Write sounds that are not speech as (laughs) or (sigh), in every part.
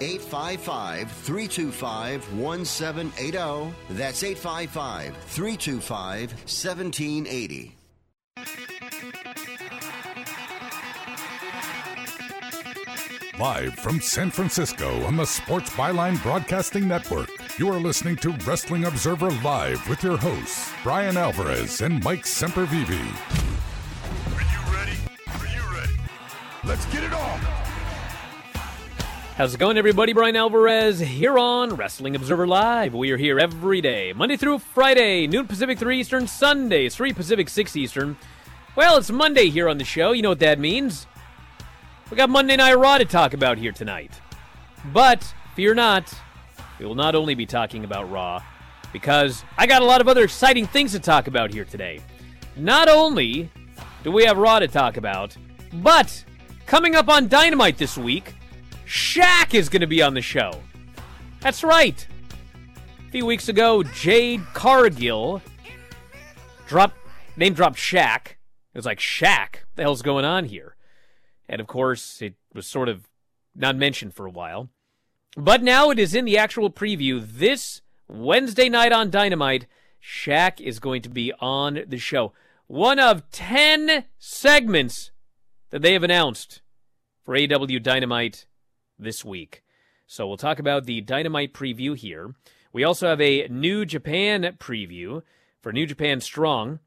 855 325 1780. That's 855 325 1780. Live from San Francisco on the Sports Byline Broadcasting Network, you are listening to Wrestling Observer Live with your hosts, Bryan Alvarez and Mike Sempervive. Are you ready? Are you ready? Let's get it on! How's it going, everybody? Bryan Alvarez here on Wrestling Observer Live. We are here every day, Monday through Friday, noon Pacific, 3 Eastern, Sundays, 3 Pacific, 6 Eastern. Well, it's Monday here on the show. You know what that means. We got Monday Night Raw to talk about here tonight. But fear not, we will not only be talking about Raw, because I got a lot of other exciting things to talk about here today. Not only do we have Raw to talk about, but coming up on Dynamite this week, Shaq is going to be on the show. That's right. A few weeks ago, Jade Cargill dropped name dropped Shaq. It was like Shaq. What the hell's going on here? And of course, it was sort of not mentioned for a while. But now it is in the actual preview. This Wednesday night on Dynamite, Shaq is going to be on the show. One of 10 segments that they have announced for AEW Dynamite this week. So we'll talk about the Dynamite preview here. We also have a New Japan preview for New Japan Strong.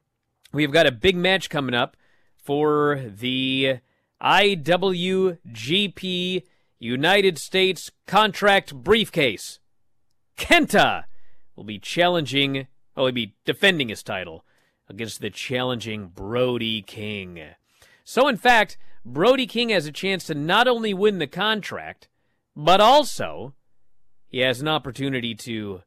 We've got a big match coming up for the IWGP United States contract briefcase. Kenta will be challenging, oh, he'll be defending his title against the challenging Brody King. So, in fact, Brody King has a chance to not only win the contract, but also he has an opportunity to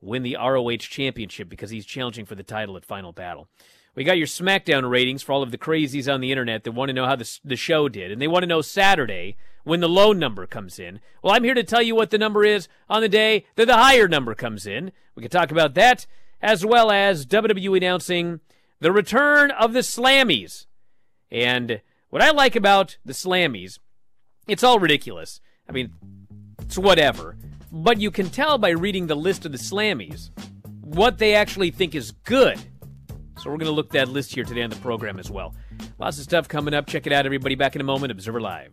win the ROH championship because he's challenging for the title at Final Battle. We got your SmackDown ratings for all of the crazies on the internet that want to know how the, the show did, and they want to know Saturday when the low number comes in. Well, I'm here to tell you what the number is on the day that the higher number comes in. We can talk about that, as well as WWE announcing the return of the Slammies. And what I like about the Slammies, it's all ridiculous. I mean, it's whatever. But you can tell by reading the list of the Slammies what they actually think is good. So we're going to look that list here today on the program as well. Lots of stuff coming up. Check it out, everybody. Back in a moment. Observer Live.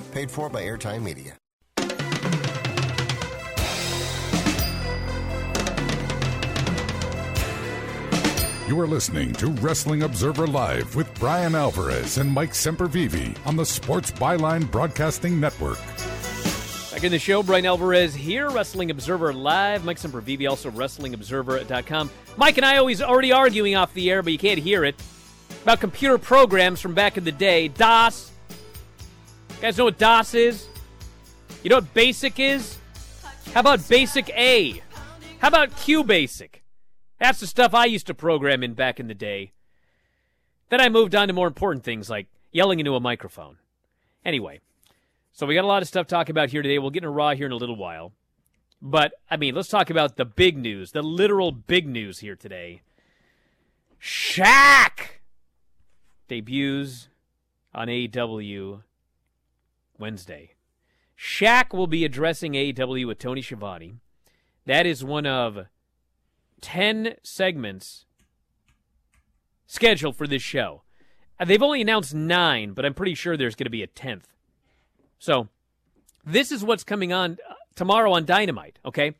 Paid for by Airtime Media. You are listening to Wrestling Observer Live with Bryan Alvarez and Mike Sempervive on the Sports Byline Broadcasting Network. Back in the show, Bryan Alvarez here, Wrestling Observer Live. Mike Sempervive, also WrestlingObserver.com. Mike and I always already arguing off the air, but you can't hear it, about computer programs from back in the day. DOS. You guys know what DOS is? You know what BASIC is? How about BASIC A? How about QBasic? That's the stuff I used to program in back in the day. Then I moved on to more important things like yelling into a microphone. Anyway, so we got a lot of stuff to talk about here today. We'll get into Raw here in a little while. But, I mean, let's talk about the big news, the literal big news here today. Shaq debuts on AEW Wednesday. Shaq will be addressing AEW with Tony Schiavone. That is one of 10 segments scheduled for this show. Uh, they've only announced nine, but I'm pretty sure there's going to be a 10th. So, this is what's coming on uh, tomorrow on Dynamite, okay?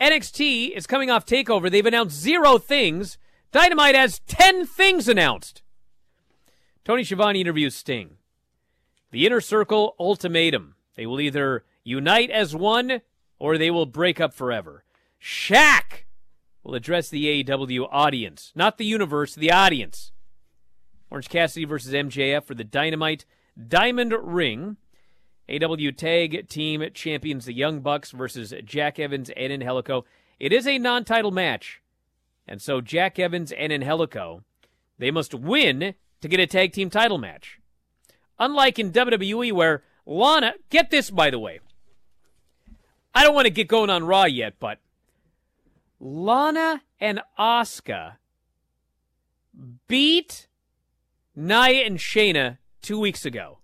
NXT is coming off TakeOver. They've announced zero things. Dynamite has 10 things announced. Tony Schiavone interviews Sting. The Inner Circle Ultimatum. They will either unite as one or they will break up forever. Shaq will address the AEW audience, not the universe, the audience. Orange Cassidy versus MJF for the Dynamite Diamond Ring. AEW Tag Team Champions the Young Bucks versus Jack Evans and Angelico. It is a non-title match. And so Jack Evans and Angelico, they must win to get a tag team title match. Unlike in WWE where Lana, get this by the way. I don't want to get going on Raw yet, but Lana and Asuka beat Nia and Shayna two weeks ago.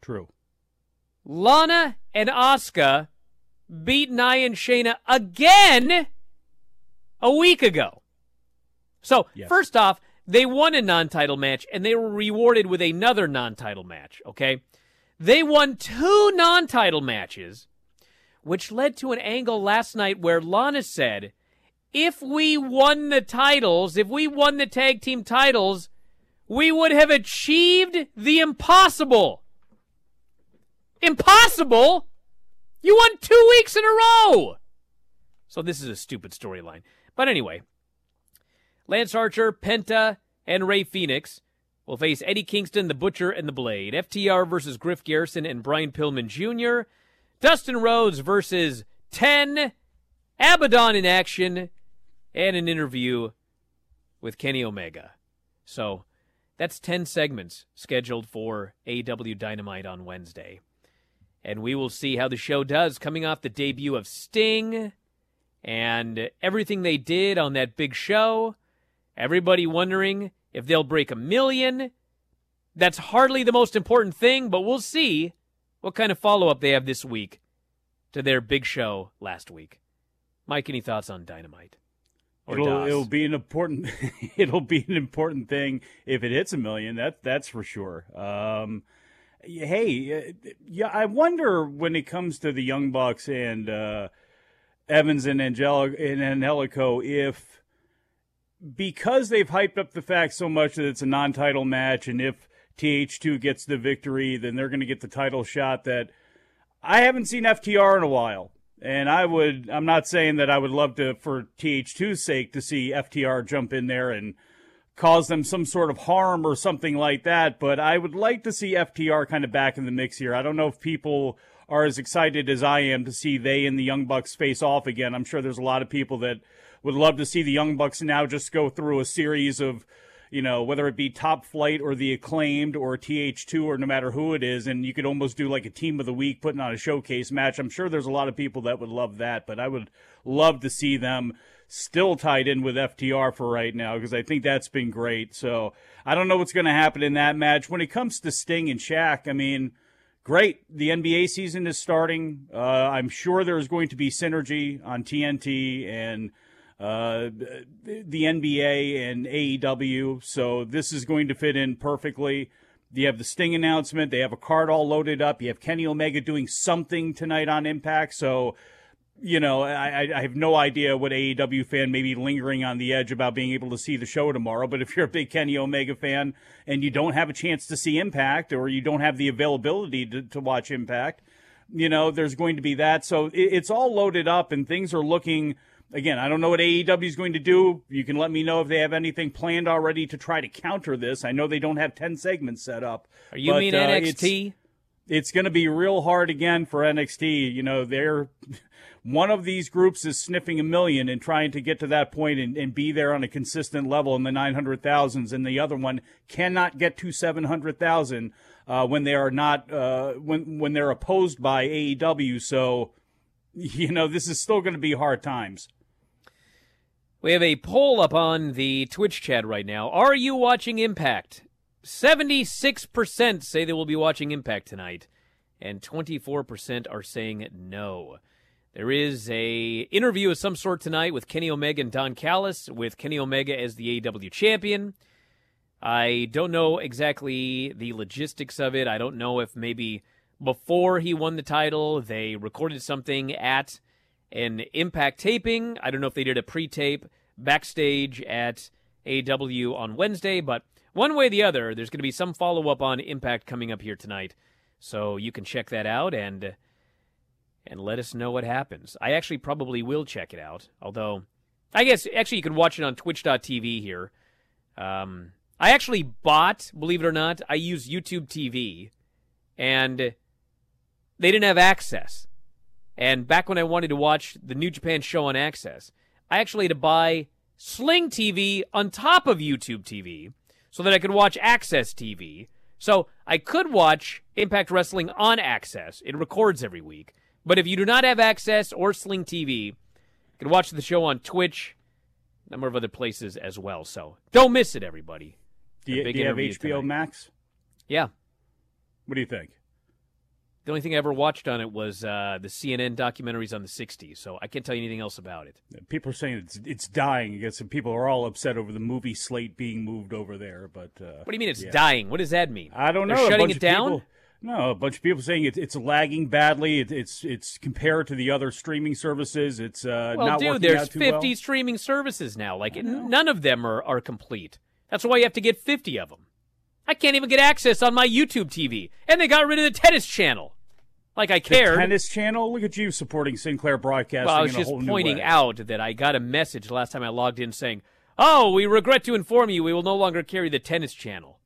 True. Lana and Asuka beat Nia and Shayna again a week ago. So, Yes. first off, they won a non title match and they were rewarded with another non title match, okay? They won two non title matches, which led to an angle last night where Lana said, if we won the titles, if we won the tag team titles, we would have achieved the impossible. Impossible? You won two weeks in a row! So this is a stupid storyline. But anyway, Lance Archer, Penta, and Rey Fenix will face Eddie Kingston, the Butcher, and the Blade. FTR versus Griff Garrison and Brian Pillman Jr. Dustin Rhodes versus 10. Abaddon in action. And an interview with Kenny Omega. So that's 10 segments scheduled for AEW Dynamite on Wednesday. And we will see how the show does coming off the debut of Sting and everything they did on that big show. Everybody wondering if they'll break a million. That's hardly the most important thing, but we'll see what kind of follow up they have this week to their big show last week. Mike, any thoughts on Dynamite? it'll it'll be an important (laughs) it'll be an important thing if it hits a million. That that's for sure. Um, hey, yeah, I wonder when it comes to the Young Bucks and uh, Evans and Angelico and Angelico if because they've hyped up the fact so much that it's a non-title match, and if TH2 gets the victory, then they're going to get the title shot. That I haven't seen FTR in a while. And I would, I'm not saying that I would love to, for TH2's sake, to see FTR jump in there and cause them some sort of harm or something like that. But I would like to see FTR kind of back in the mix here. I don't know if people are as excited as I am to see they and the Young Bucks face off again. I'm sure there's a lot of people that would love to see the Young Bucks now just go through a series of you know, whether it be Top Flight or the Acclaimed or TH2 or no matter who it is, and you could almost do like a team of the week putting on a showcase match. I'm sure there's a lot of people that would love that, but I would love to see them still tied in with FTR for right now because I think that's been great. So I don't know what's going to happen in that match. When it comes to Sting and Shaq, I mean, great. The NBA season is starting. Uh, I'm sure there's going to be synergy on TNT and uh, the NBA and AEW. So this is going to fit in perfectly. You have the Sting announcement. They have a card all loaded up. You have Kenny Omega doing something tonight on Impact. So, you know, I, I have no idea what AEW fan may be lingering on the edge about being able to see the show tomorrow. But if you're a big Kenny Omega fan and you don't have a chance to see Impact or you don't have the availability to, to watch Impact, you know, there's going to be that. So it, it's all loaded up and things are looking – again, I don't know what AEW is going to do. You can let me know if they have anything planned already to try to counter this. I know they don't have 10 segments set up. Are you but, mean uh, NXT? It's, it's going to be real hard again for NXT. You know, they're (laughs) one of these groups is sniffing a million and trying to get to that point and, and be there on a consistent level in the 900,000s, and the other one cannot get to 700,000 uh, when they are not uh, when when they're opposed by AEW. So, (laughs) you know, this is still going to be hard times. We have a poll up on the Twitch chat right now. Are you watching Impact? 76% say they will be watching Impact tonight, and 24% are saying no. There is a interview of some sort tonight with Kenny Omega and Don Callis, with Kenny Omega as the AEW champion. I don't know exactly the logistics of it. I don't know if maybe before he won the title, they recorded something at an Impact taping. I don't know if they did a pre tape backstage at AEW on Wednesday, but one way or the other, there's going to be some follow up on Impact coming up here tonight. So you can check that out and and let us know what happens. I actually probably will check it out, although I guess actually you can watch it on twitch.tv here. Um, I actually bought, believe it or not, I use YouTube TV and they didn't have access. And back when I wanted to watch the New Japan show on Access, I actually had to buy Sling TV on top of YouTube TV so that I could watch Access TV. So I could watch Impact Wrestling on Access. It records every week. But if you do not have Access or Sling TV, you can watch the show on Twitch, a number of other places as well. So don't miss it, everybody. Do you, do you have HBO tonight. Max? Yeah. What do you think? The only thing I ever watched on it was uh, the CNN documentaries on the '60s, so I can't tell you anything else about it. People are saying it's it's dying. I guess some people are all upset over the movie slate being moved over there. But uh, what do you mean it's yeah. dying? What does that mean? I don't know. They're shutting it down. People, no, a bunch of people saying it, it's lagging badly. It, it's it's compared to the other streaming services. It's uh, well, not dude, working there's out too 50 well. streaming services now. Like none of them are, are complete. That's why you have to get 50 of them. I can't even get access on my YouTube TV, and they got rid of the tennis channel. Like I cared. The tennis channel. Look at you supporting Sinclair Broadcasting. Well, I was just pointing out that I got a message last time I logged in saying, "Oh, we regret to inform you we will no longer carry the tennis channel."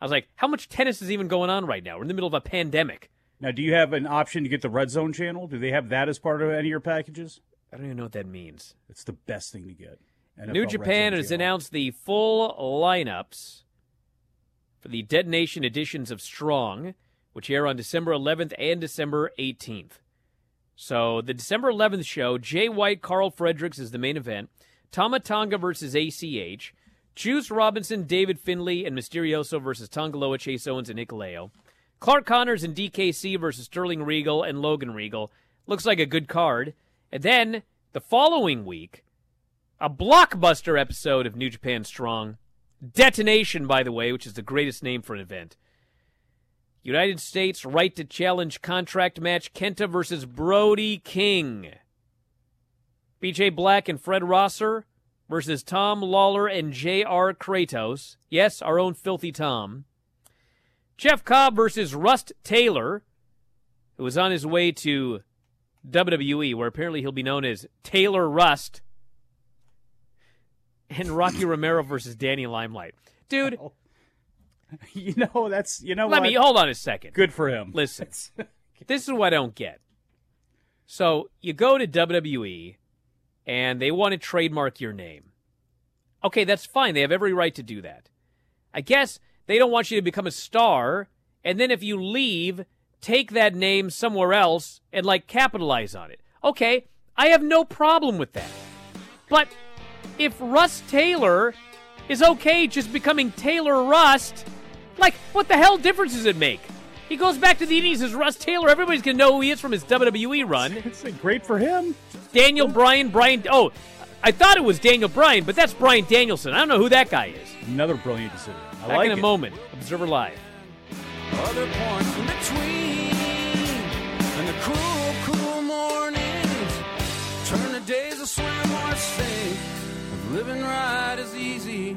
I was like, how much tennis is even going on right now? We're in the middle of a pandemic. Now, do you have an option to get the Red Zone channel? Do they have that as part of any of your packages? I don't even know what that means. It's the best thing to get. NFL New Japan has channel. announced the full lineups for the Detonation editions of Strong, which air on December 11th and December 18th. So the December 11th show, Jay White, Karl Fredericks is the main event. Tama Tonga versus ACH. Juice Robinson, David Finlay, and Misterioso versus Tanga Loa, Chase Owens, and Nicolao. Clark Connors and DKC versus Sterling Riegel and Logan Riegel. Looks like a good card. And then the following week, a blockbuster episode of New Japan Strong. Detonation, by the way, which is the greatest name for an event. United States right to challenge contract match Kenta versus Brody King. PJ Black and Fred Rosser versus Tom Lawlor and J.R. Kratos. Yes, our own filthy Tom. Jeff Cobb versus Russ Taylor, who is on his way to WWE, where apparently he'll be known as Taylor Rust. And Rocky Romero versus Danny Limelight. Dude, (laughs) oh. (laughs) You know, that's, you know let what? me hold on a second. Good for him. Listen, (laughs) this is what I don't get. So you go to WWE and they want to trademark your name. Okay, that's fine. They have every right to do that. I guess they don't want you to become a star, and then if you leave, take that name somewhere else and like capitalize on it. Okay, I have no problem with that. But if Russ Taylor is okay just becoming Taylor Rust, like, what the hell difference does it make? He goes back to the Indies as Russ Taylor. Everybody's going to know who he is from his WWE run. It's great for him. Daniel Bryan, Brian. Oh, I thought it was Daniel Bryan, but that's Bryan Danielson. I don't know who that guy is. Another brilliant decision. I Back like in a moment. Observer Live. Other points in between, and the cruel, cruel mornings turn the days of swim or sink. Living right is easy.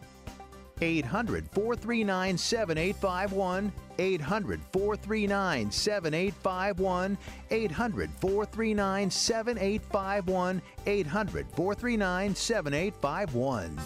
800 439 7851. 800 439 7851. 800 439 7851. 800 439 7851.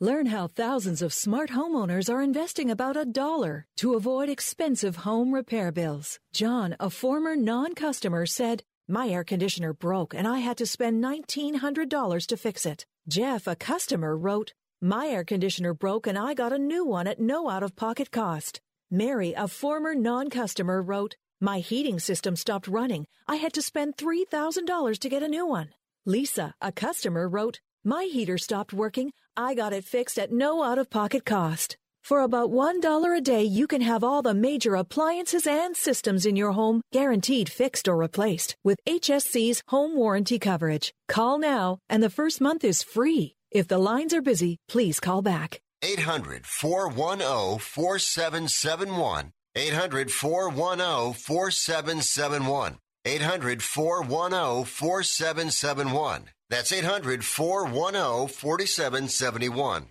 Learn how thousands of smart homeowners are investing about a dollar to avoid expensive home repair bills. John, a former non customer, said, My air conditioner broke and I had to spend $1,900 to fix it. Jeff, a customer, wrote, My air conditioner broke and I got a new one at no out of pocket cost. Mary, a former non customer, wrote, My heating system stopped running. I had to spend $3,000 to get a new one. Lisa, a customer, wrote, My heater stopped working. I got it fixed at no out of pocket cost. For about $1 a day, you can have all the major appliances and systems in your home guaranteed fixed or replaced with HSC's home warranty coverage. Call now, and the first month is free. If the lines are busy, please call back. 800 410 4771. 800 410 4771. 800 410 4771. That's 800 410 4771.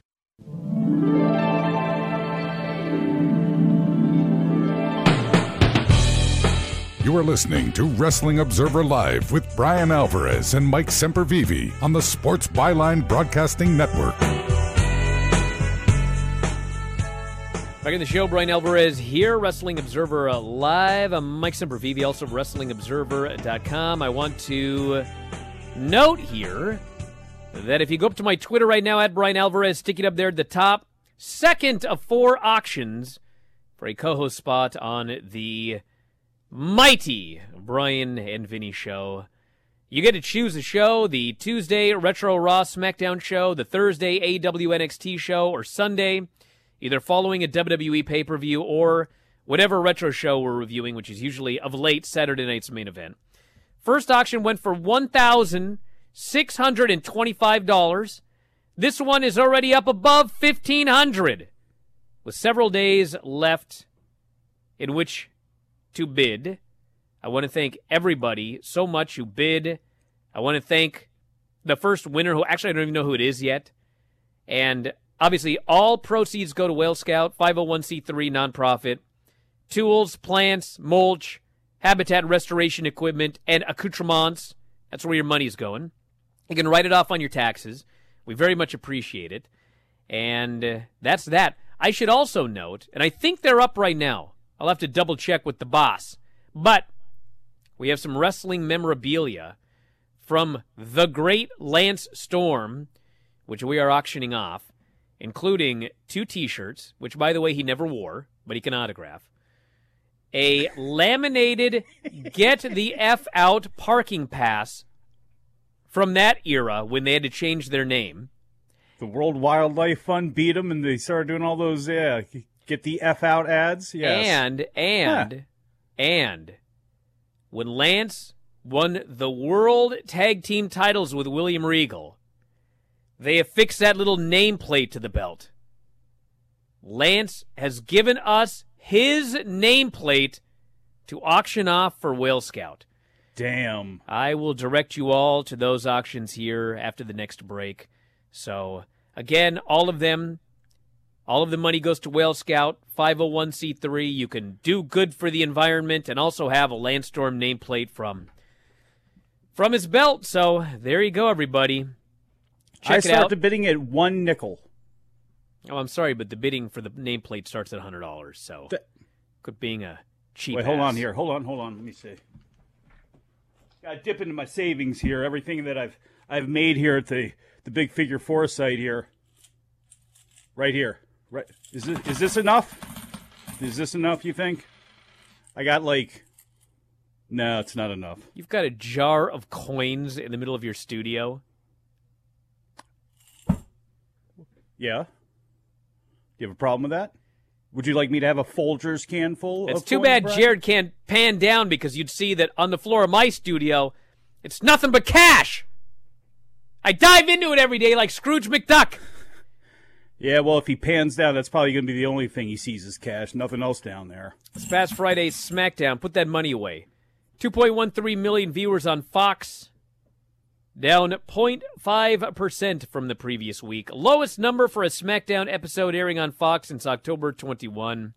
You are listening to Wrestling Observer Live with Bryan Alvarez and Mike Sempervive on the Sports Byline Broadcasting Network. Back in the show, Bryan Alvarez here, Wrestling Observer Live. I'm Mike Sempervive, also WrestlingObserver.com. I want to note here that if you go up to my Twitter right now, at Bryan Alvarez, stick it up there at the top, second of four auctions for a co host spot on the mighty Bryan and Vinny show. You get to choose a show the Tuesday Retro Raw SmackDown show, the Thursday AEW NXT show, or Sunday, either following a WWE pay per view or whatever retro show we're reviewing, which is usually of late Saturday night's main event. First auction went for $1,625. This one is already up above 1500 with several days left in which to bid. I want to thank everybody so much who bid. I want to thank the first winner, who actually I don't even know who it is yet. And obviously, all proceeds go to Whale Scout, 501c3 nonprofit. Tools, plants, mulch, habitat restoration equipment, and accoutrements. That's where your money's going. You can write it off on your taxes. We very much appreciate it. And uh, that's that. I should also note, and I think they're up right now. I'll have to double check with the boss. But we have some wrestling memorabilia from the great Lance Storm, which we are auctioning off, including two t shirts, which, by the way, he never wore, but he can autograph. A laminated Get the F Out parking pass from that era when they had to change their name. The World Wildlife Fund beat them, and they started doing all those yeah, get the f out ads. Yes. And and and when Lance won the World Tag Team titles with William Regal, they affixed that little nameplate to the belt. Lance has given us his nameplate to auction off for Whale Scout. Damn. I will direct you all to those auctions here after the next break. So, again, all of them, all of the money goes to Whale Scout, 501c3. You can do good for the environment and also have a Lance Storm nameplate from from his belt. So, there you go, everybody. Check I it start out. the bidding at one nickel. Oh, I'm sorry, but the bidding for the nameplate starts at $100. So, quit being a cheap Wait, hold ass. on here. Hold on, hold on. Let me see. Got to dip into my savings here. Everything that I've I've made here at the the big figure four site here. Right here. Right. Is this is this enough? Is this enough? You think? I got like. No, it's not enough. You've got a jar of coins in the middle of your studio. Yeah. Do you have a problem with that? Would you like me to have a Folgers can full? Of it? It's too bad? Jared can't pan down because you'd see that on the floor of my studio, it's nothing but cash. I dive into it every day like Scrooge McDuck. Yeah, well, if he pans down, that's probably going to be the only thing he sees is cash. Nothing else down there. This past Friday's SmackDown, put that money away. 2.13 million viewers on Fox, down 0.5% from the previous week. Lowest number for a SmackDown episode airing on Fox since October 21.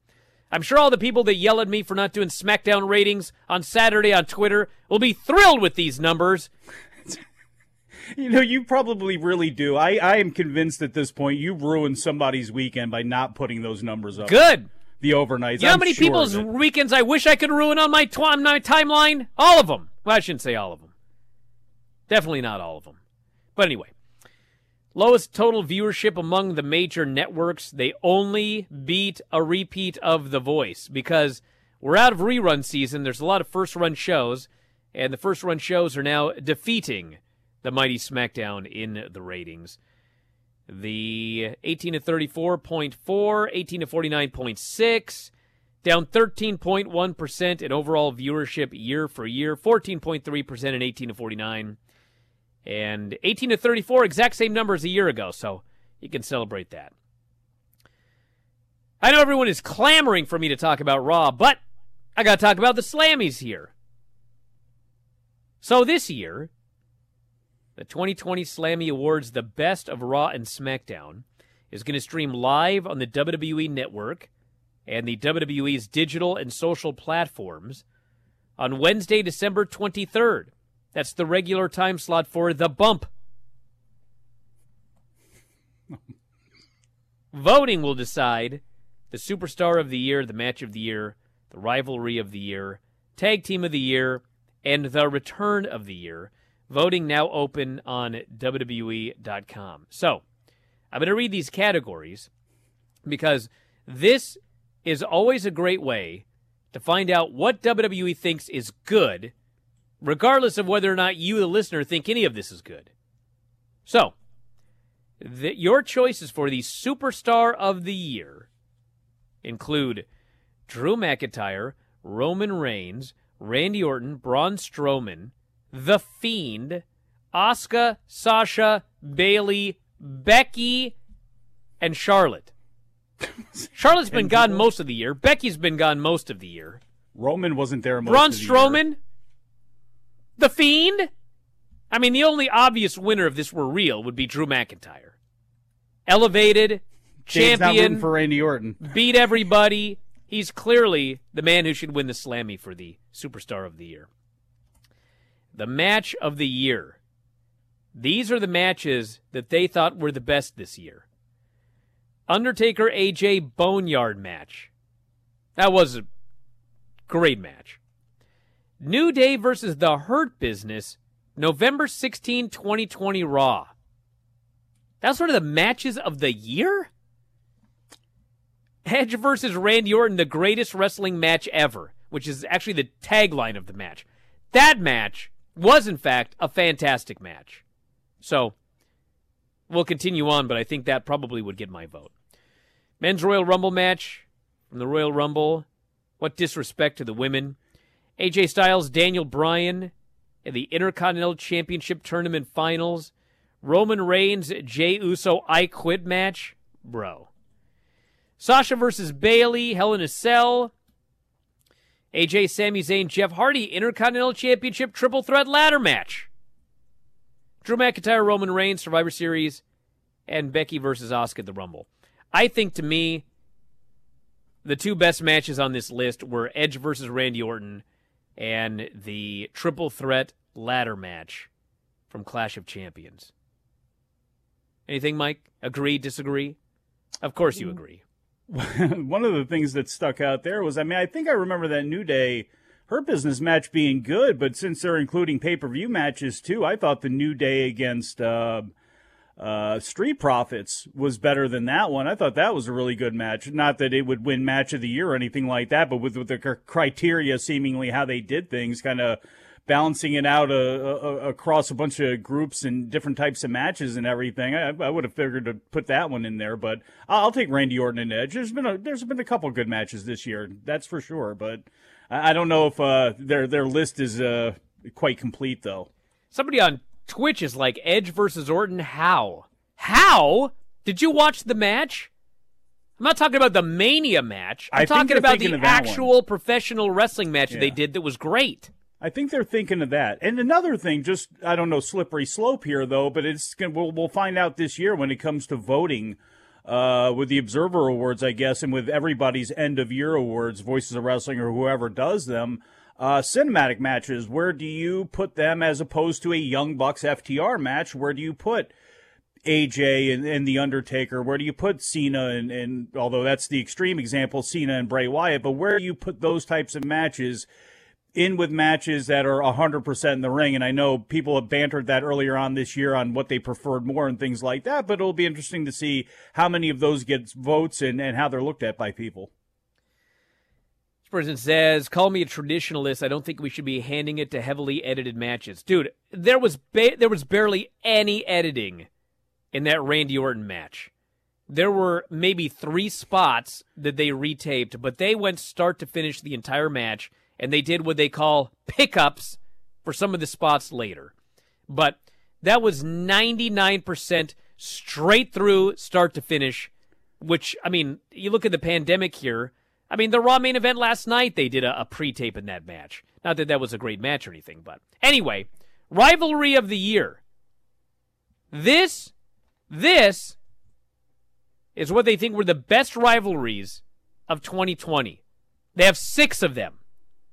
I'm sure all the people that yell at me for not doing SmackDown ratings on Saturday on Twitter will be thrilled with these numbers. (laughs) (laughs) You know, you probably really do. I, I am convinced at this point you ruined somebody's weekend by not putting those numbers up. Good. The overnights. You know how many sure people's weekends I wish I could ruin on my, tw- on my timeline? All of them. Well, I shouldn't say all of them. Definitely not all of them. But anyway, lowest total viewership among the major networks. They only beat a repeat of The Voice because we're out of rerun season. There's a lot of first run shows, and the first run shows are now defeating the mighty SmackDown in the ratings. The 18 to 34.4, 18 to 49.6, down 13.1% in overall viewership year for year, 14.3% in 18 to 49, And 18 to 34, exact same numbers a year ago, so you can celebrate that. I know everyone is clamoring for me to talk about Raw, but I got to talk about the Slammies here. So this year, the 2020 Slammy Awards, the best of Raw and SmackDown, is going to stream live on the WWE Network and the WWE's digital and social platforms on Wednesday, December 23rd. That's the regular time slot for The Bump. (laughs) Voting will decide the superstar of the year, the match of the year, the rivalry of the year, tag team of the year, and the return of the year. Voting now open on WWE.com. So, I'm going to read these categories because this is always a great way to find out what WWE thinks is good, regardless of whether or not you, the listener, think any of this is good. So, the, your choices for the Superstar of the Year include Drew McIntyre, Roman Reigns, Randy Orton, Braun Strowman, The Fiend, Asuka, Sasha, Bayley, Becky, and Charlotte. (laughs) Charlotte's been gone most of the year. Becky's been gone most of the year. Roman wasn't there most Braun of the Strowman, year. The Fiend. I mean, the only obvious winner if this were real would be Drew McIntyre. Elevated, Dave's champion, for Randy Orton. beat everybody. He's clearly the man who should win the Slammy for the Superstar of the Year. The match of the year. These are the matches that they thought were the best this year. Undertaker AJ Boneyard match. That was a great match. New Day versus The Hurt Business, November 16, 2020 Raw. That's one of the matches of the year? Edge versus Randy Orton, the greatest wrestling match ever, which is actually the tagline of the match. That match was, in fact, a fantastic match. So, we'll continue on, but I think that probably would get my vote. Men's Royal Rumble match from the Royal Rumble. What disrespect to the women. AJ Styles, Daniel Bryan in the Intercontinental Championship Tournament Finals. Roman Reigns, Jey Uso, I Quit match. Bro. Sasha versus Bayley, Hell in a Cell. AJ, Sami Zayn, Jeff Hardy, Intercontinental Championship Triple Threat Ladder match. Drew McIntyre, Roman Reigns, Survivor Series, and Becky versus Asuka at the Rumble. I think to me, the two best matches on this list were Edge versus Randy Orton and the Triple Threat Ladder match from Clash of Champions. Anything, Mike? Agree, disagree? Of course you mm. agree. (laughs) One of the things that stuck out there was, I mean, I think I remember that New Day, Hurt Business match being good, but since they're including pay per view matches too, I thought the New Day against uh, uh, Street Profits was better than that one. I thought that was a really good match. Not that it would win match of the year or anything like that, but with, with the criteria seemingly how they did things, kind of balancing it out uh, uh, across a bunch of groups and different types of matches and everything. I, I would have figured to put that one in there, but I'll take Randy Orton and Edge. There's been a there's been a couple good matches this year, that's for sure. But I, I don't know if uh, their their list is uh, quite complete though. Somebody on Twitch is like Edge versus Orton. How? How? Did you watch the match? I'm not talking about the Mania match. I'm I talking about the that one. actual professional wrestling match that they did that was great. I think they're thinking of that. And another thing, just I don't know, slippery slope here though, but it's gonna, we'll we'll find out this year when it comes to voting uh, with the Observer Awards, I guess, and with everybody's end of year awards, Voices of Wrestling or whoever does them. Uh, cinematic matches, where do you put them as opposed to a Young Bucks FTR match? Where do you put AJ and, and The Undertaker? Where do you put Cena and, and although that's the extreme example, Cena and Bray Wyatt, but where do you put those types of matches in with matches that are 100% in the ring? And I know people have bantered that earlier on this year on what they preferred more and things like that, but it'll be interesting to see how many of those get votes and, and how they're looked at by people. This person says, "Call me a traditionalist. I don't think we should be handing it to heavily edited matches, dude. There was ba- there was barely any editing in that Randy Orton match. There were maybe three spots that they retaped, but they went start to finish the entire match, and they did what they call pickups for some of the spots later. But That was 99% straight through, start to finish, which, I mean, you look at the pandemic here. I mean, the Raw main event last night, they did a, a pre tape in that match. Not that that was a great match or anything, but anyway, rivalry of the year. This, this is what they think were the best rivalries of 2020. They have six of them.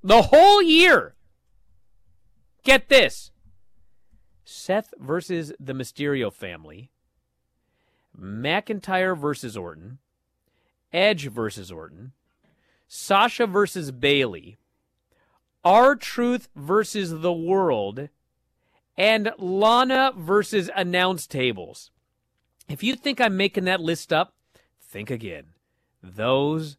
The whole year. Get this Seth versus the Mysterio family, McIntyre versus Orton, Edge versus Orton, Sasha versus Bayley, R-Truth versus the World, and Lana versus Announce Tables. If you think I'm making that list up, think again. Those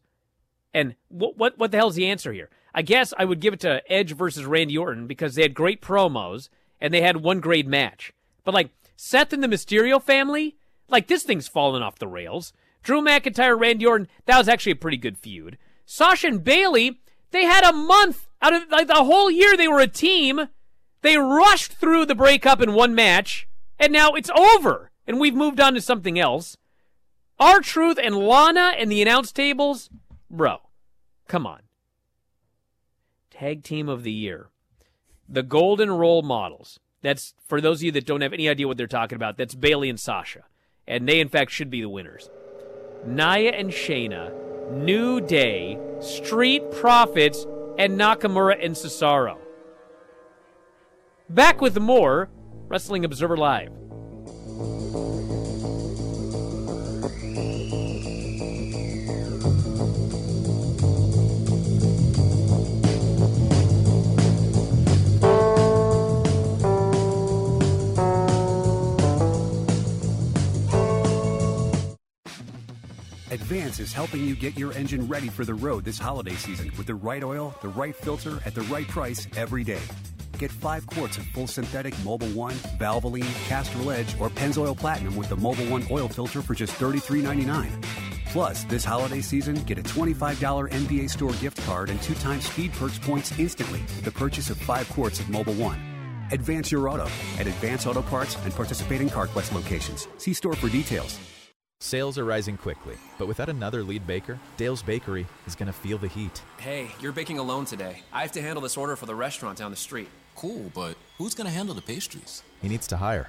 and what what what the hell's the answer here? I guess I would give it to Edge versus Randy Orton because they had great promos and they had one great match. But like Seth and the Mysterio family, like this thing's fallen off the rails. Drew McIntyre, Randy Orton, that was actually a pretty good feud. Sasha and Bayley, they had a month out of like the whole year they were a team. They rushed through the breakup in one match, and now it's over, and we've moved on to something else. R-Truth and Lana and the announce tables, bro, come on. Tag team of the year. The golden role models. That's for those of you that don't have any idea what they're talking about. That's Bayley and Sasha, and they in fact should be the winners. Nia and Shayna, New Day, Street Profits, and Nakamura and Cesaro. Back with more Wrestling Observer Live. Advance is helping you get your engine ready for the road this holiday season with the right oil, the right filter, at the right price every day. Get five quarts of full synthetic Mobil 1, Valvoline, Castrol Edge, or Pennzoil Platinum with the Mobil 1 oil filter for just $33.99. Plus, this holiday season, get a $25 NBA store gift card and two times Speed Perks points instantly with the purchase of five quarts of Mobil 1. Advance your auto at Advance Auto Parts and participating CarQuest locations. See store for details. Sales are rising quickly, but without another lead baker, Dale's Bakery is going to feel the heat. Hey, you're baking alone today. I have to handle this order for the restaurant down the street. Cool, but who's going to handle the pastries? He needs to hire.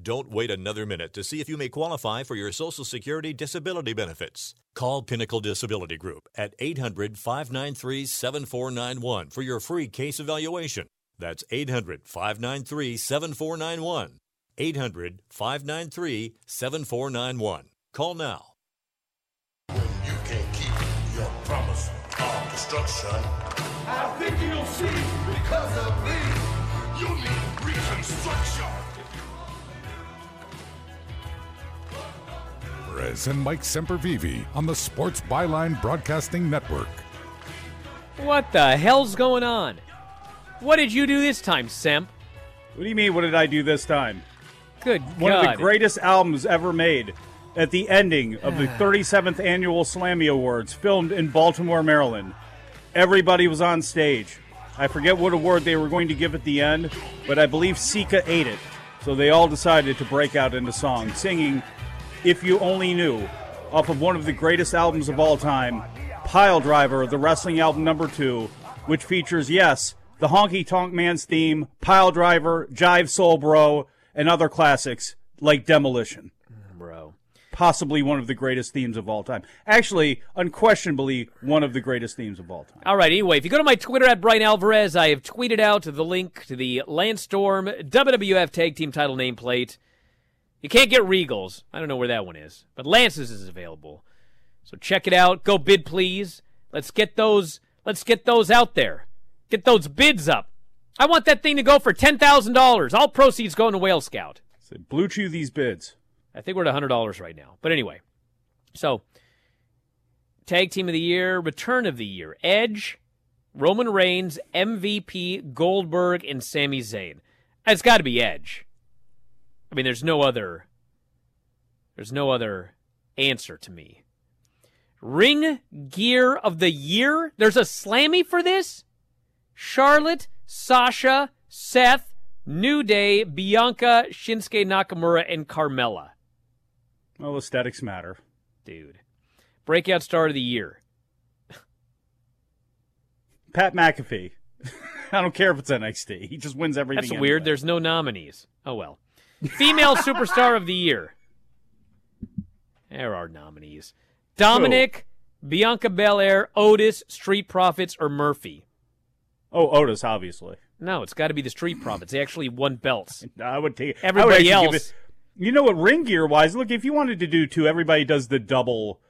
Don't wait another minute to see if you may qualify for your Social Security disability benefits. Call Pinnacle Disability Group at 800 593 7491 for your free case evaluation. That's 800 593 7491. 800 593 7491. Call now. You can't keep your promise of destruction. I think you'll see because of me. You need reconstruction. Perez and Mike Sempervive on the Sports Byline Broadcasting Network. What the hell's going on? What did you do this time, Semp? What do you mean? What did I do this time? Good One God. of the greatest albums ever made. At the ending of the ah. 37th annual Slammy Awards, filmed in Baltimore, Maryland, everybody was on stage. I forget what award they were going to give at the end, but I believe Sika ate it. So they all decided to break out into song, singing "If You Only Knew" off of one of the greatest albums of all time, Pile Driver, the wrestling album number two, which features yes the Honky Tonk Man's theme, Pile Driver, Jive Soul Bro, and other classics like Demolition. Bro. Possibly one of the greatest themes of all time. Actually, unquestionably, one of the greatest themes of all time. All right, anyway, if you go to my Twitter at Bryan Alvarez, I have tweeted out the link to the Lance Storm WWF Tag Team title nameplate. You can't get Regals. I don't know where that one is, but Lance's is available. So check it out. Go bid, please. Let's get those. Let's get those out there. Get those bids up. I want that thing to go for ten thousand dollars. All proceeds going to Whale Scout. So blue chew these bids. I think we're at hundred dollars right now. But anyway, so tag team of the year, return of the year, Edge, Roman Reigns, MVP, Goldberg, and Sami Zayn. It's got to be Edge. I mean, there's no other. There's no other answer to me. Ring gear of the year. There's a slammy for this. Charlotte, Sasha, Seth, New Day, Bianca, Shinsuke Nakamura, and Carmella. Well, aesthetics matter. Dude. Breakout star of the year. (laughs) Pat McAfee. (laughs) I don't care if it's NXT. He just wins everything. That's weird. There's no nominees. Oh well. Female superstar of the year. There are nominees. Dominic, Bianca Belair, Otis, Street Profits, or Murphy. Oh, Otis, obviously. No, it's got to be the Street Profits. They actually won belts. (laughs) I would take Everybody else. it- you know what? Ring gear wise, look, if you wanted to do two, everybody does the double.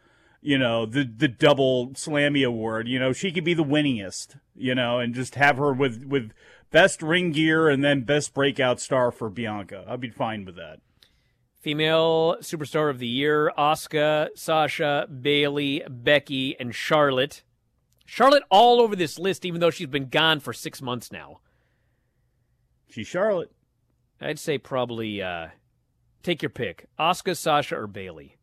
You know the the double Slammy award. You know she could be the winningest. You know, and just have her with with best ring gear and then best breakout star for Bianca. I'd be fine with that. Female superstar of the year: Asuka, Sasha, Bayley, Becky, and Charlotte. Charlotte all over this list, even though she's been gone for six months now. She's Charlotte. I'd say probably uh, take your pick: Asuka, Sasha, or Bayley.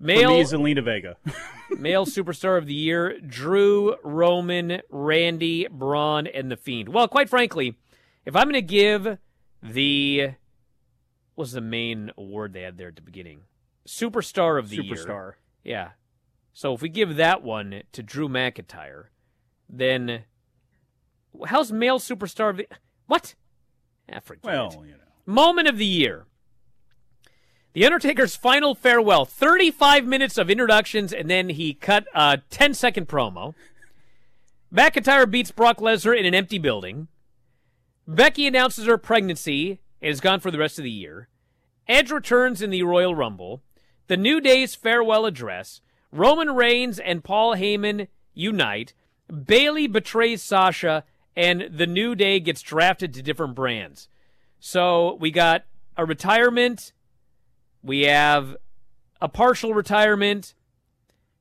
Male me, Zelina Vega. (laughs) male superstar of the year: Drew, Roman, Randy, Braun, and the Fiend. Well, quite frankly, if I'm going to give the what was the main award they had there at the beginning? Superstar of the year. Superstar. Yeah. So if we give that one to Drew McIntyre, then how's male superstar of the what? Ah, forget Well, it. you know. Moment of the year. The Undertaker's final farewell. 35 minutes of introductions, and then he cut a 10 second promo. McIntyre beats Brock Lesnar in an empty building. Becky announces her pregnancy and is gone for the rest of the year. Edge returns in the Royal Rumble. The New Day's farewell address. Roman Reigns and Paul Heyman unite. Bayley betrays Sasha, and the New Day gets drafted to different brands. So we got a retirement. We have a partial retirement.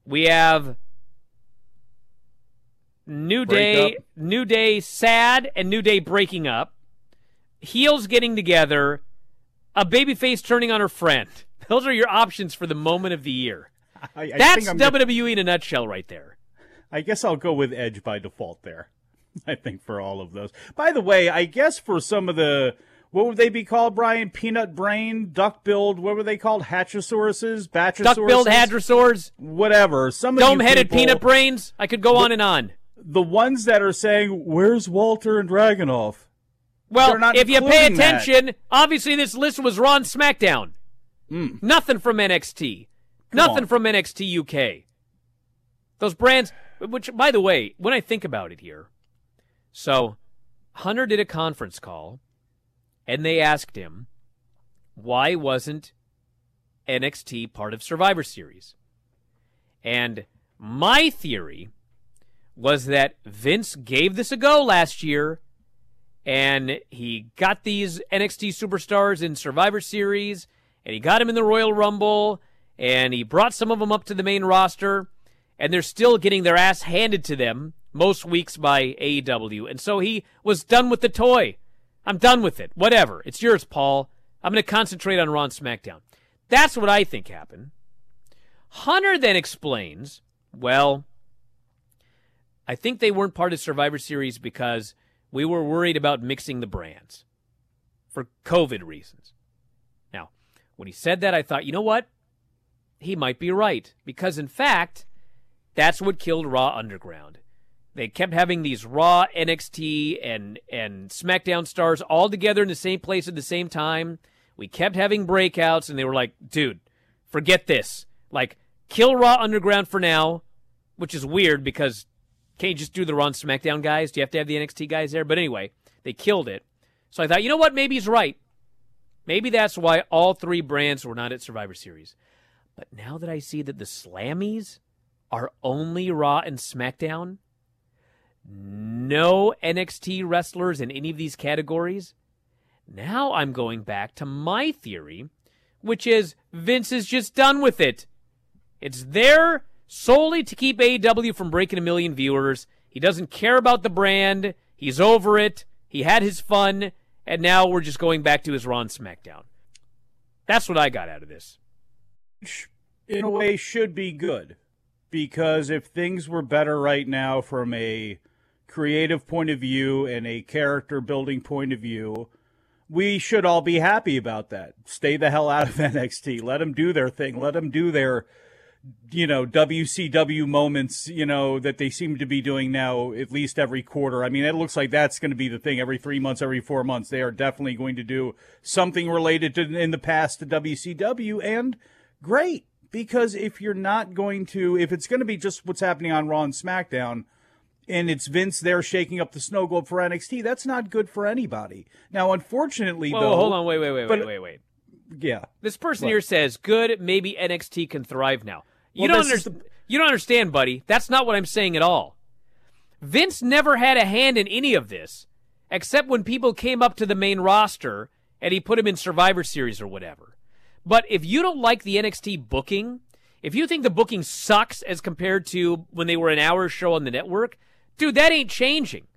We have New Day. New Day sad, and New Day breaking up. Heels getting together. A babyface turning on her friend. (laughs) Those are your options for the moment of the year. I, I That's WWE in a nutshell, right there. I guess I'll go with Edge by default there. (laughs) I think for all of those. By the way, I guess for some of the what would they be called, Bryan? Peanut brain, duck billed, what were they called? Hatchosauruses, Batchosauruses? Duck-billed hadrosaurs, Whatever. Some dome-headed people- peanut brains. I could go on and on. The ones that are saying, Where's Walter and Dragunov? Well, if you pay including that. attention, obviously this list was Raw SmackDown. Nothing from NXT. Nothing Hmm. on. from NXT UK. Those brands, which, by the way, when I think about it here, so Hunter did a conference call, and they asked him, why wasn't NXT part of Survivor Series? And my theory was that Vince gave this a go last year and he got these NXT superstars in Survivor Series and he got them in the Royal Rumble and he brought some of them up to the main roster and they're still getting their ass handed to them most weeks by AEW. And so he was done with the toy. I'm done with it. Whatever. It's yours, Paul. I'm going to concentrate on Raw SmackDown. That's what I think happened. Hunter then explains, well, I think they weren't part of Survivor Series because we were worried about mixing the brands for COVID reasons. Now, when he said that, I thought, you know what? He might be right. Because, in fact, that's what killed Raw Underground. They kept having these Raw, NXT, and, and SmackDown stars all together in the same place at the same time. We kept having breakouts, and they were like, dude, forget this. Like, kill Raw Underground for now, which is weird because can't you just do the Raw SmackDown guys? Do you have to have the NXT guys there? But anyway, they killed it. So I thought, you know what? Maybe he's right. Maybe that's why all three brands were not at Survivor Series. But now that I see that the Slammies are only Raw and SmackDown, no NXT wrestlers in any of these categories, now I'm going back to my theory, which is Vince is just done with it. It's there solely to keep AEW from breaking a million viewers. He doesn't care about the brand. He's over it. He had his fun, and now we're just going back to his Raw SmackDown. That's what I got out of this. Which, In a way, should be good because if things were better right now from a creative point of view and a character building point of view, we should all be happy about that. Stay the hell out of (laughs) NXT. Let them do their thing. Let them do their you know WCW moments, you know that they seem to be doing now at least every quarter. I mean, it looks like that's going to be the thing every 3 months, every 4 months. They are definitely going to do something related to in the past to WCW and great because if you're not going to if it's going to be just what's happening on Raw and SmackDown and it's Vince there shaking up the snow globe for NXT, that's not good for anybody. Now, unfortunately, Whoa, though, hold on, wait, wait, wait, but, wait, wait, wait. Yeah, This person What? here says, "Good, maybe NXT can thrive now." You Well, don't understand. You don't understand, buddy. That's not what I'm saying at all. Vince never had a hand in any of this, except when people came up to the main roster and he put them in Survivor Series or whatever. But if you don't like the NXT booking, if you think the booking sucks as compared to when they were an hour show on the network, dude, that ain't changing.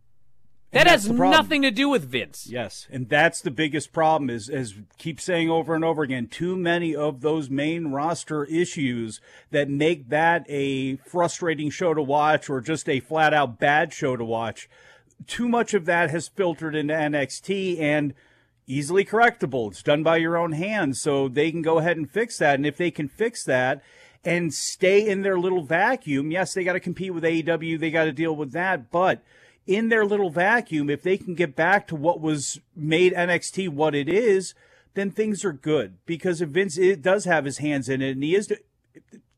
That has nothing to do with Vince. Yes, and that's the biggest problem is as keep saying over and over again, too many of those main roster issues that make that a frustrating show to watch or just a flat out bad show to watch. Too much of that has filtered into NXT and easily correctable. It's done by your own hands, so they can go ahead and fix that. And if they can fix that and stay in their little vacuum, yes, they got to compete with AEW, they got to deal with that, but in their little vacuum, if they can get back to what was made NXT what it is, then things are good. Because if Vince it does have his hands in it, and he is,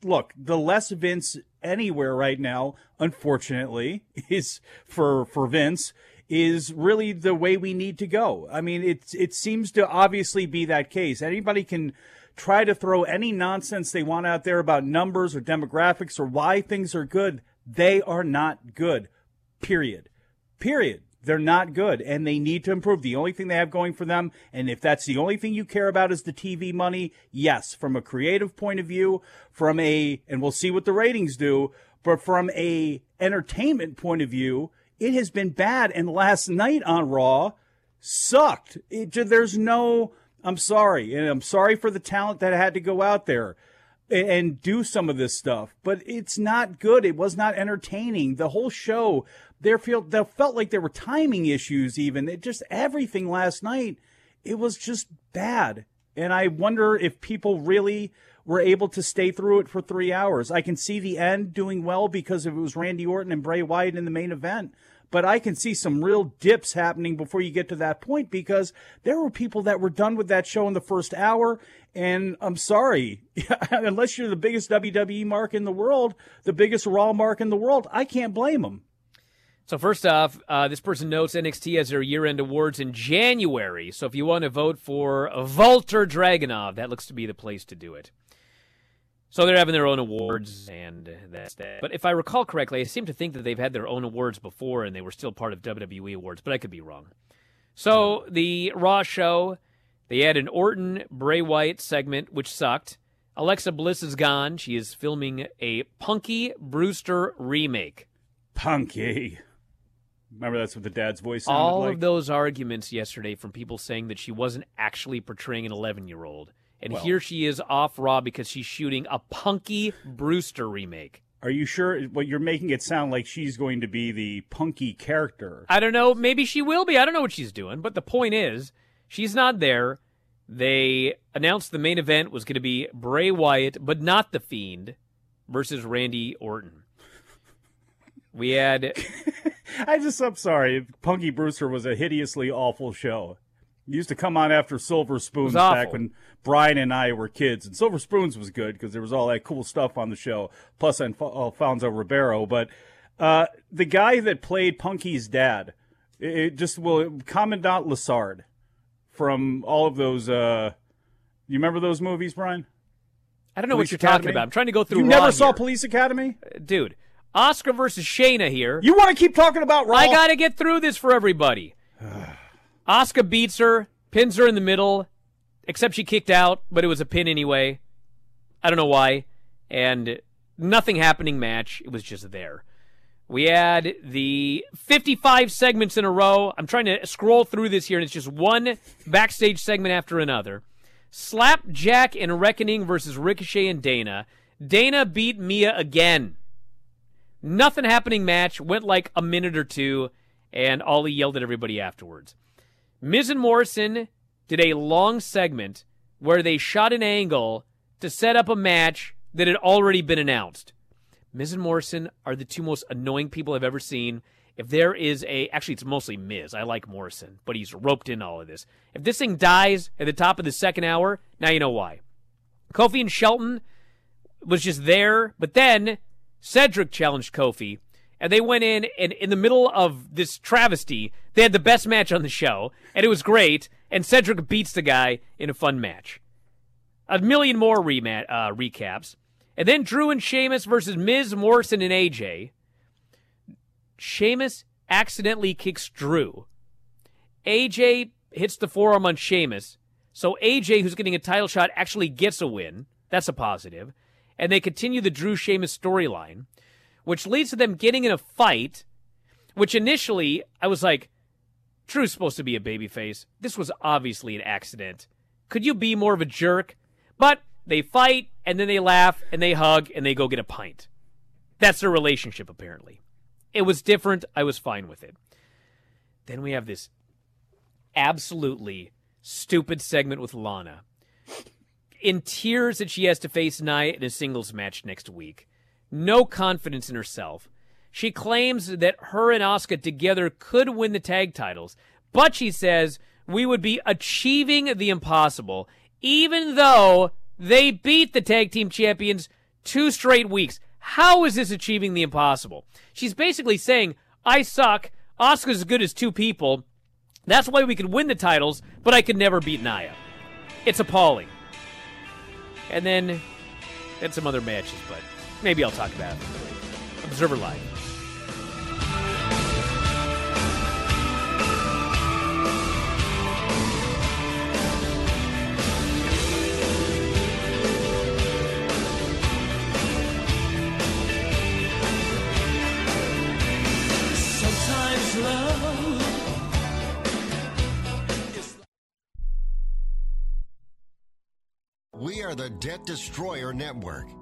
look, the less Vince anywhere right now, unfortunately, (laughs) is for for Vince is really the way we need to go. I mean, it it seems to obviously be that case. Anybody can try to throw any nonsense they want out there about numbers or demographics or why things are good. They are not good. Period. Period. They're not good and they need to improve. The only thing they have going for them, and if that's the only thing you care about is the TV money, yes, from a creative point of view, from a, and we'll see what the ratings do, but from a entertainment point of view, it has been bad. And last night on Raw sucked. It, there's no, I'm sorry. And I'm sorry for the talent that had to go out there and- do some of this stuff, but it's not good. It was not entertaining. The whole show, there felt there felt like there were timing issues. Even it just everything last night, it was just bad. And I wonder if people really were able to stay through it for three hours. I can see the end doing well because if it was Randy Orton and Bray Wyatt in the main event. But I can see some real dips happening before you get to that point because there were people that were done with that show in the first hour. And I'm sorry, (laughs) unless you're the biggest WWE mark in the world, the biggest Raw mark in the world, I can't blame them. So first off, uh, this person notes NXT has their year-end awards in January. So if you want to vote for Walter Dragunov, that looks to be the place to do it. So they're having their own awards, and that's that. But if I recall correctly, I seem to think that they've had their own awards before, and they were still part of WWE awards, but I could be wrong. So the Raw show, they had an Orton Bray Wyatt segment, which sucked. Alexa Bliss is gone. She is filming a Punky Brewster remake. Punky. Remember that's what the dad's voice sounded All like? of those arguments yesterday from people saying that she wasn't actually portraying an 11 year old. And Well- here she is off Raw because she's shooting a Punky Brewster remake. Are you sure? What you're making it sound like she's going to be the punky character. I don't know. Maybe she will be. I don't know what she's doing. But the point is, she's not there. They announced the main event was going to be Bray Wyatt, but not The Fiend, versus Randy Orton. We had. (laughs) I just, I'm sorry. Punky Brewster was a hideously awful show. It used to come on after Silver Spoons back when Bryan and I were kids. And Silver Spoons was good because there was all that cool stuff on the show, plus Alf- Alfonso Ribeiro. But uh, the guy that played Punky's dad, it, it just, well, Commandant Lassard from all of those. Uh, you remember those movies, Bryan? I don't know Police what you're talking about. I'm trying to go through. You never saw here. Police Academy? dude. Asuka versus Shayna here. You want to keep talking about Raw? I got to get through this for everybody. (sighs) (sighs) (sighs) Asuka beats her, pins her in the middle, except she kicked out, but it was a pin anyway. I don't know why. And nothing happening match. It was just there. We had the 55 segments in a row. I'm trying to scroll through this here, and it's just one backstage segment after another. Slapjack and Reckoning versus Ricochet and Dana. Dana beat Mia again. Nothing happening match. Went like a minute or two, and Ali yelled at everybody afterwards. Miz and Morrison did a long segment where they shot an angle to set up a match that had already been announced. Miz and Morrison are the two most annoying people I've ever seen. If there is a, actually, it's mostly Miz. I like Morrison, but he's roped in all of this. If this thing dies at the top of the second hour, now you know why. Kofi and Shelton was just there, but then Cedric challenged Kofi, and they went in, and in the middle of this travesty, they had the best match on the show, and it was great, and Cedric beats the guy in a fun match. A million more remat, uh, recaps. And then Drew and Sheamus versus Miz, Morrison, and AJ. Sheamus accidentally kicks Drew. AJ hits the forearm on Sheamus. So AJ, who's getting a title shot, actually gets a win. That's a positive. And they continue the Drew Sheamus storyline, which leads to them getting in a fight, which initially I was like, Drew's supposed to be a babyface. This was obviously an accident. Could you be more of a jerk? But they fight, and then they laugh, and they hug, and they go get a pint. That's their relationship, apparently. It was different. I was fine with it. Then we have this absolutely stupid segment with Lana. In tears that she has to face Nia in a singles match next week. No confidence in herself. She claims that her and Asuka together could win the tag titles, but she says we would be achieving the impossible, even though they beat the tag team champions two straight weeks. How is this achieving the impossible? She's basically saying, I suck. Asuka's as good as two people. That's why we could win the titles, but I could never beat Nia. It's appalling. And then, and some other matches, but maybe I'll talk about it. Observer Live. Sometimes love. We are the Debt Destroyer Network.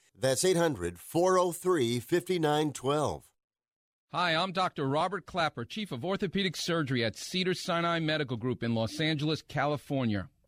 That's 800 403 5912. Hi, I'm Dr. Robert Klapper, Chief of Orthopedic Surgery at Cedar Sinai Medical Group in Los Angeles, California.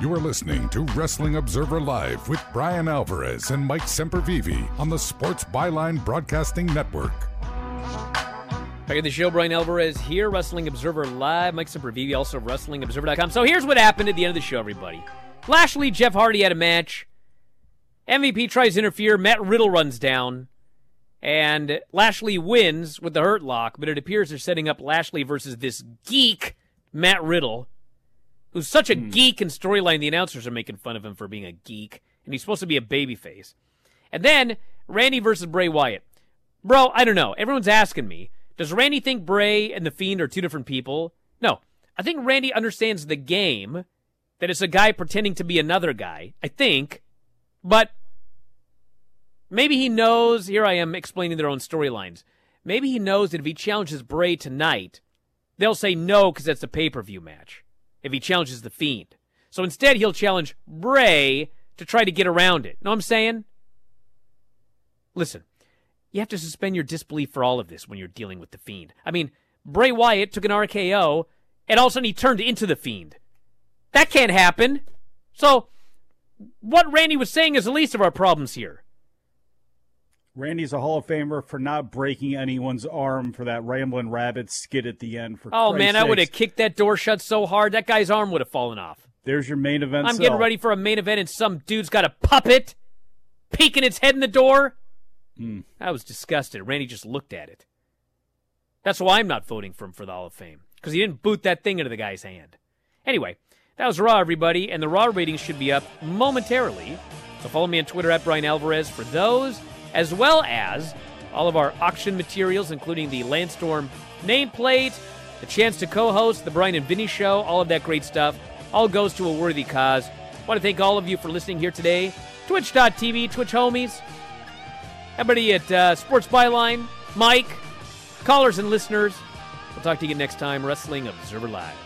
You are listening to Wrestling Observer Live with Bryan Alvarez and Mike Sempervive on the Sports Byline Broadcasting Network. Back at the show, Bryan Alvarez here, Wrestling Observer Live. Mike Sempervive, also WrestlingObserver.com. So here's what happened at the end of the show, everybody. Lashley, Jeff Hardy had a match. MVP tries to interfere. Matt Riddle runs down. And Lashley wins with the Hurt Lock, but it appears they're setting up Lashley versus this geek, Matt Riddle, who's such a hmm. geek in storyline. The announcers are making fun of him for being a geek, and he's supposed to be a babyface. And then Randy versus Bray Wyatt. Bro, I don't know. Everyone's asking me, does Randy think Bray and The Fiend are two different people? No. I think Randy understands the game, that it's a guy pretending to be another guy. I think. But maybe he knows, here I am explaining their own storylines. Maybe he knows that if he challenges Bray tonight, they'll say no because that's a pay per view match if he challenges The Fiend. So instead, he'll challenge Bray to try to get around it. Know what I'm saying? Listen, you have to suspend your disbelief for all of this when you're dealing with The Fiend. I mean, Bray Wyatt took an RKO, and all of a sudden he turned into The Fiend. That can't happen. So, what Randy was saying is the least of our problems here. Randy's a Hall of Famer for not breaking anyone's arm for that rambling Rabbit skit at the end. For Oh Christ's man, I would have kicked that door shut so hard that guy's arm would have fallen off. There's your main event. I'm cell. getting ready for a main event, and some dude's got a puppet peeking its head in the door. Hmm. I was disgusted. Randy just looked at it. That's why I'm not voting for him for the Hall of Fame because he didn't boot that thing into the guy's hand. Anyway, that was Raw, everybody, and the Raw ratings should be up momentarily. So follow me on Twitter at Bryan Alvarez for those, as well as all of our auction materials, including the Lance Storm nameplate, the chance to co-host the Bryan and Vinny Show, all of that great stuff. All goes to a worthy cause. want to thank all of you for listening here today. Twitch.tv, Twitch homies. Everybody at uh, Sports Byline, Mike, callers and listeners. We'll talk to you next time. Wrestling Observer Live.